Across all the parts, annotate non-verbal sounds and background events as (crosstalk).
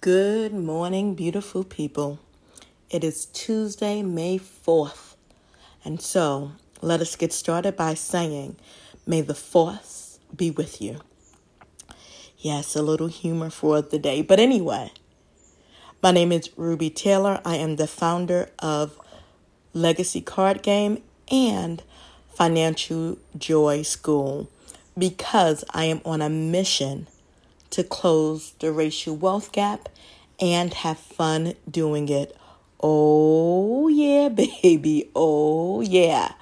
Good morning, beautiful people. It is Tuesday, May 4th. And so let us get started by saying, May the force be with you. Yes, a little humor for the day. But anyway, my name is Ruby Taylor. I am the founder of Legacy Card Game and Financial Joy School because I am on a mission to close the racial wealth gap and have fun doing it. Oh, yeah, (laughs) baby. Oh, yeah.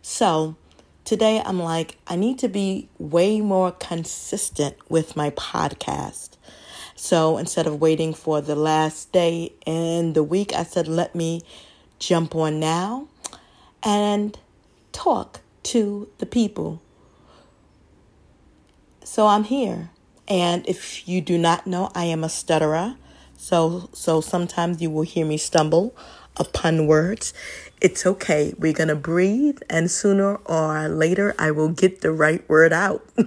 So, today I'm like, I need to be way more consistent with my podcast. So, instead of waiting for the last day in the week, I said, let me jump on now and talk to the people. So, I'm here. And if you do not know, I am a stutterer. So so sometimes you will hear me stumble upon words. It's okay. We're going to breathe and sooner or later I will get the right word out. (laughs)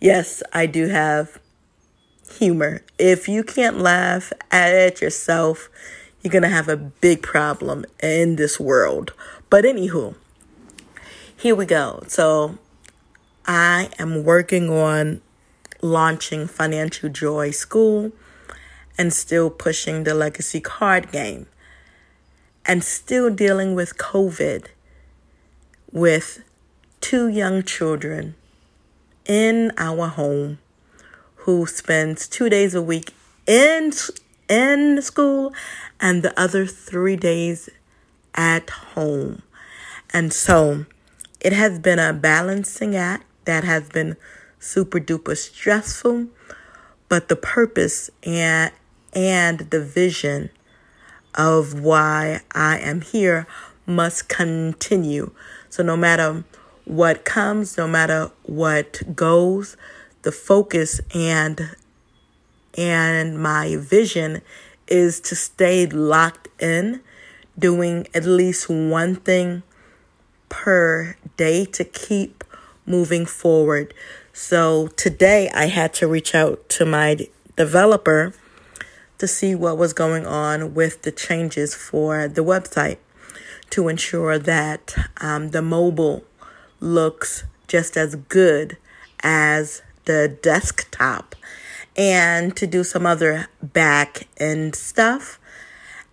yes, I do have humor. If you can't laugh at yourself, you're going to have a big problem in this world. But anywho, here we go. So I am working on launching Financial Joy School and still pushing the legacy card game and still dealing with COVID with two young children in our home who spends two days a week in in school and the other three days at home. And so it has been a balancing act that has been super duper stressful, but the purpose and and the vision of why I am here must continue. So no matter what comes, no matter what goes, the focus and and my vision is to stay locked in doing at least one thing per day to keep moving forward. So today I had to reach out to my developer to see what was going on with the changes for the website to ensure that um, the mobile looks just as good as the desktop and to do some other back end stuff.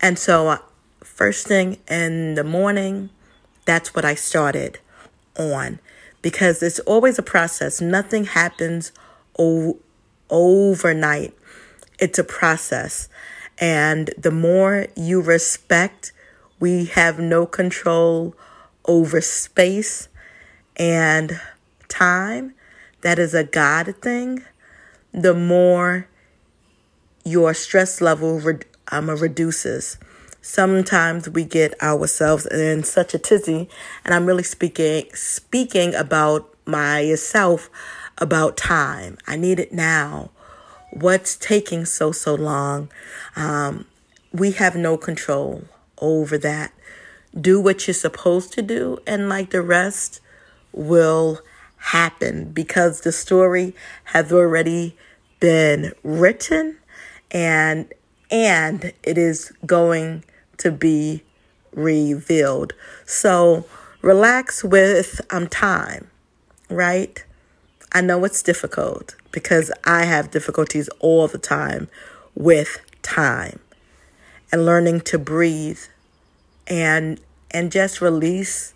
And so, uh, first thing in the morning, that's what I started on because it's always a process. Nothing happens o- overnight. It's a process. And the more you respect, we have no control over space and time. That is a God thing. The more your stress level re- um, reduces sometimes we get ourselves in such a tizzy and i'm really speaking speaking about myself about time. I need it now. What's taking so so long? Um, we have no control over that. Do what you're supposed to do and like the rest will happen because the story has already been written and and it is going to be revealed. So relax with um time, right? I know it's difficult because I have difficulties all the time with time and learning to breathe and and just release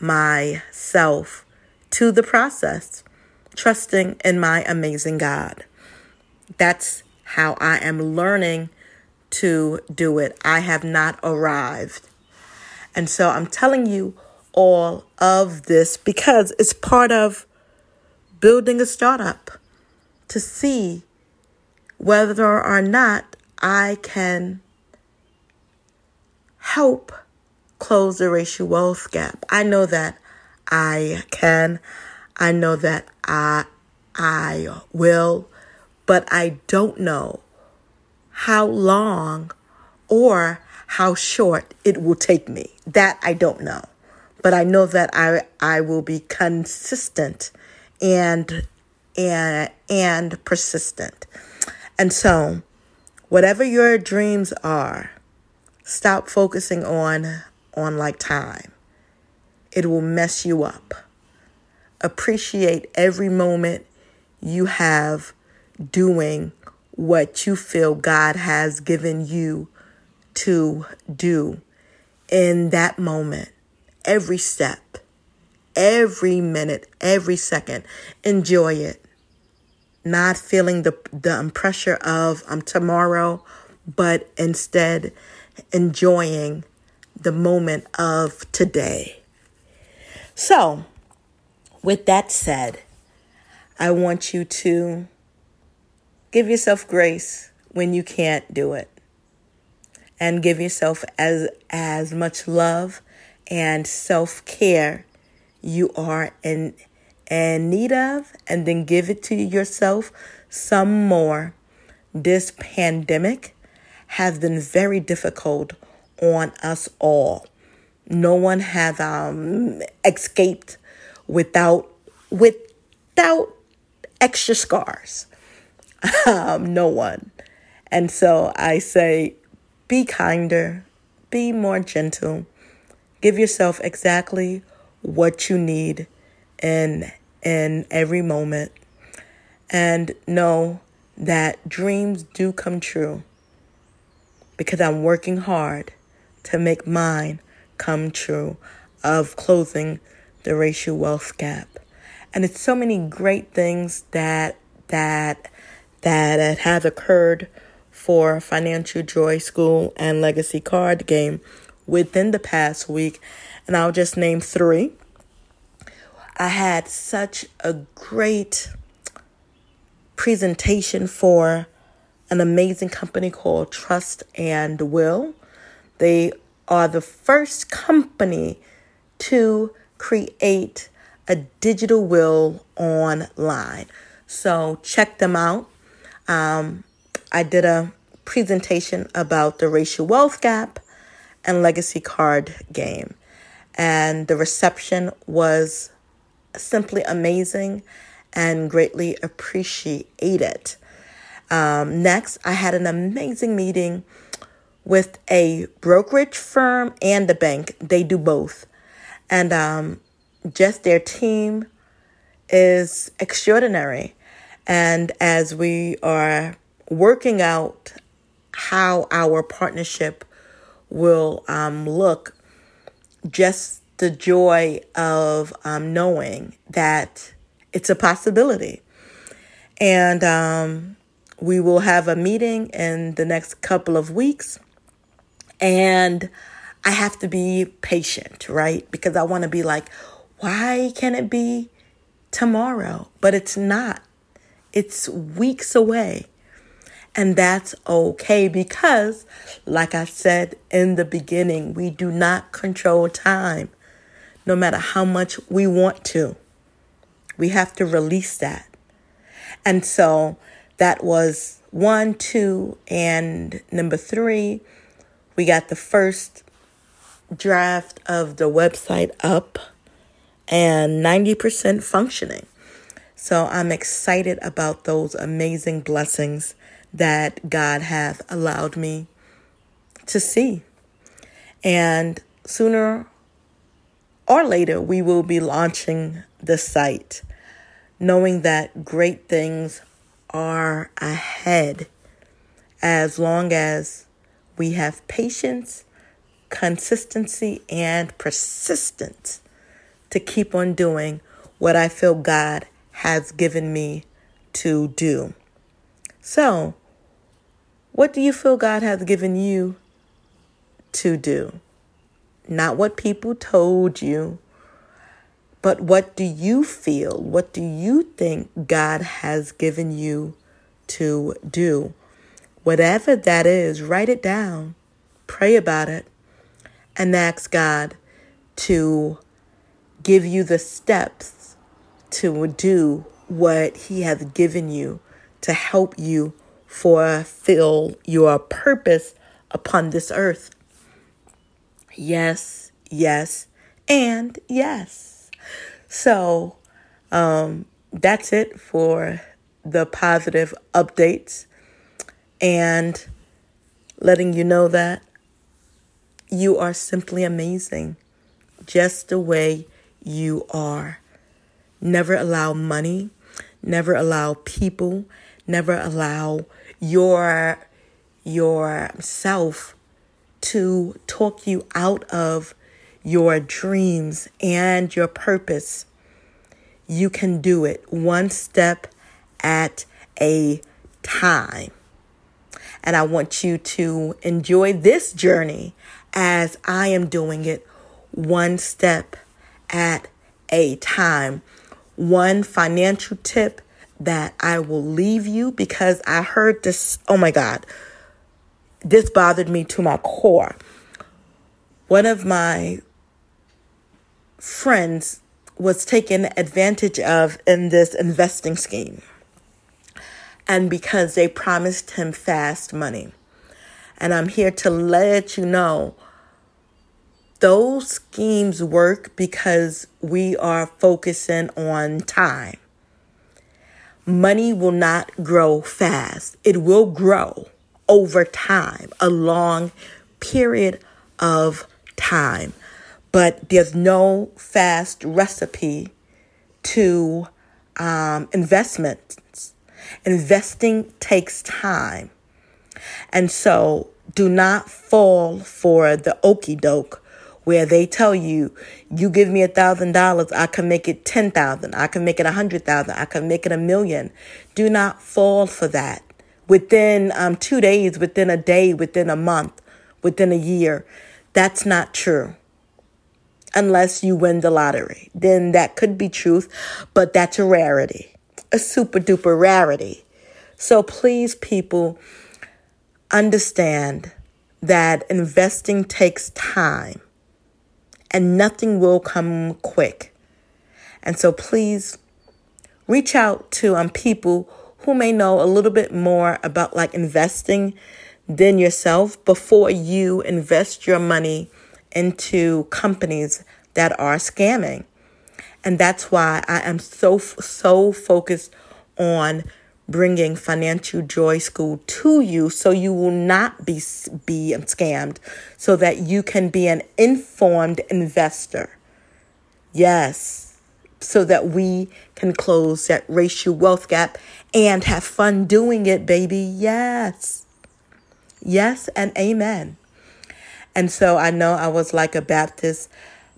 myself to the process, trusting in my amazing God. That's how I am learning to do it. I have not arrived. And so I'm telling you all of this because it's part of building a startup to see whether or not I can help close the racial wealth gap. I know that I can. I know that I I will, but I don't know how long or how short it will take me. That I don't know. But I know that I I will be consistent and and and persistent. And so, whatever your dreams are, stop focusing on on like time. It will mess you up. Appreciate every moment you have doing what you feel God has given you to do in that moment, every step, every minute, every second. Enjoy it. Not feeling the, the pressure of um, tomorrow, but instead enjoying the moment of today. So, with that said, I want you to give yourself grace when you can't do it. And give yourself as as much love and self-care you are in in need of and then give it to yourself some more. This pandemic has been very difficult on us all. No one has um, escaped without without extra scars. Um, no one. And so I say, be kinder, be more gentle, give yourself exactly what you need in in every moment, and know that dreams do come true. Because I'm working hard to make mine come true of closing the racial wealth gap. And it's so many great things that that that uh, have occurred for Financial Joy School and Legacy Card Game within the past week. And I'll just name three. I had such a great presentation for an amazing company called Trust and Will. They are the first company to create a digital will online. So check them out. Um, I did a presentation about the racial wealth gap and legacy card game. And the reception was simply amazing and greatly appreciated. Um, next, I had an amazing meeting with a brokerage firm and a bank. They do both. And um, just their team is extraordinary. And as we are working out how our partnership will um, look, just the joy of um, knowing that it's a possibility. And um, we will have a meeting in the next couple of weeks. And I have to be patient, right? Because I want to be like, why can't it be tomorrow? But it's not. It's weeks away. And that's okay because, like I said in the beginning, we do not control time, no matter how much we want to. We have to release that. And so that was one, two, and number three, we got the first draft of the website up and 90% functioning. So I'm excited about those amazing blessings that God hath allowed me to see. And sooner or later, we will be launching the site, knowing that great things are ahead as long as we have patience, consistency, and persistence to keep on doing what I feel God has given me to do. So, what do you feel God has given you to do? Not what people told you, but what do you feel? What do you think God has given you to do? Whatever that is, write it down, pray about it, and ask God to give you the steps to do what He has given you to help you fulfill your purpose upon this earth. Yes, yes, and yes. So, um, that's it for the positive updates and letting you know that you are simply amazing just the way you are. Never allow money, never allow people, never allow your yourself to talk you out of your dreams and your purpose. You can do it one step at a time. And I want you to enjoy this journey as I am doing it one step at a time. One financial tip that I will leave you because I heard this. Oh my God. This bothered me to my core. One of my friends was taken advantage of in this investing scheme. And because they promised him fast money. And I'm here to let you know those schemes work because we are focusing on time. Money will not grow fast, it will grow over time, a long period of time. But there's no fast recipe to um, investments. Investing takes time. And so do not fall for the okey doke where they tell you, you give me a thousand dollars, I can make it ten thousand, I can make it a hundred thousand, I can make it a million. Do not fall for that. Within um, two days, within a day, within a month, within a year, that's not true. Unless you win the lottery, then that could be truth, but that's a rarity, a super duper rarity. So please, people, understand that investing takes time and nothing will come quick. And so please reach out to um, people who may know a little bit more about like investing than yourself before you invest your money into companies that are scamming. And that's why I am so, so focused on bringing Financial Joy School to you so you will not be, be scammed, so that you can be an informed investor. Yes, so that we can close that racial wealth gap and have fun doing it, baby. Yes. Yes, and amen. And so I know I was like a Baptist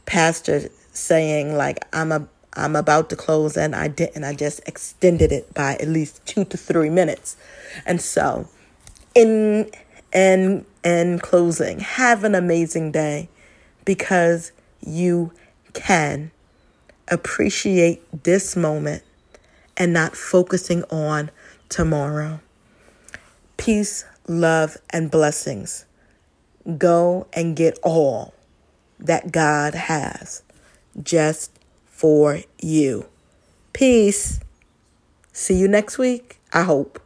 pastor saying, like, I'm a I'm about to close and I didn't. I just extended it by at least two to three minutes. And so in in in closing, have an amazing day because you can appreciate this moment and not focusing on tomorrow. Peace, love, and blessings. Go and get all that God has. Just for you. Peace. See you next week, I hope.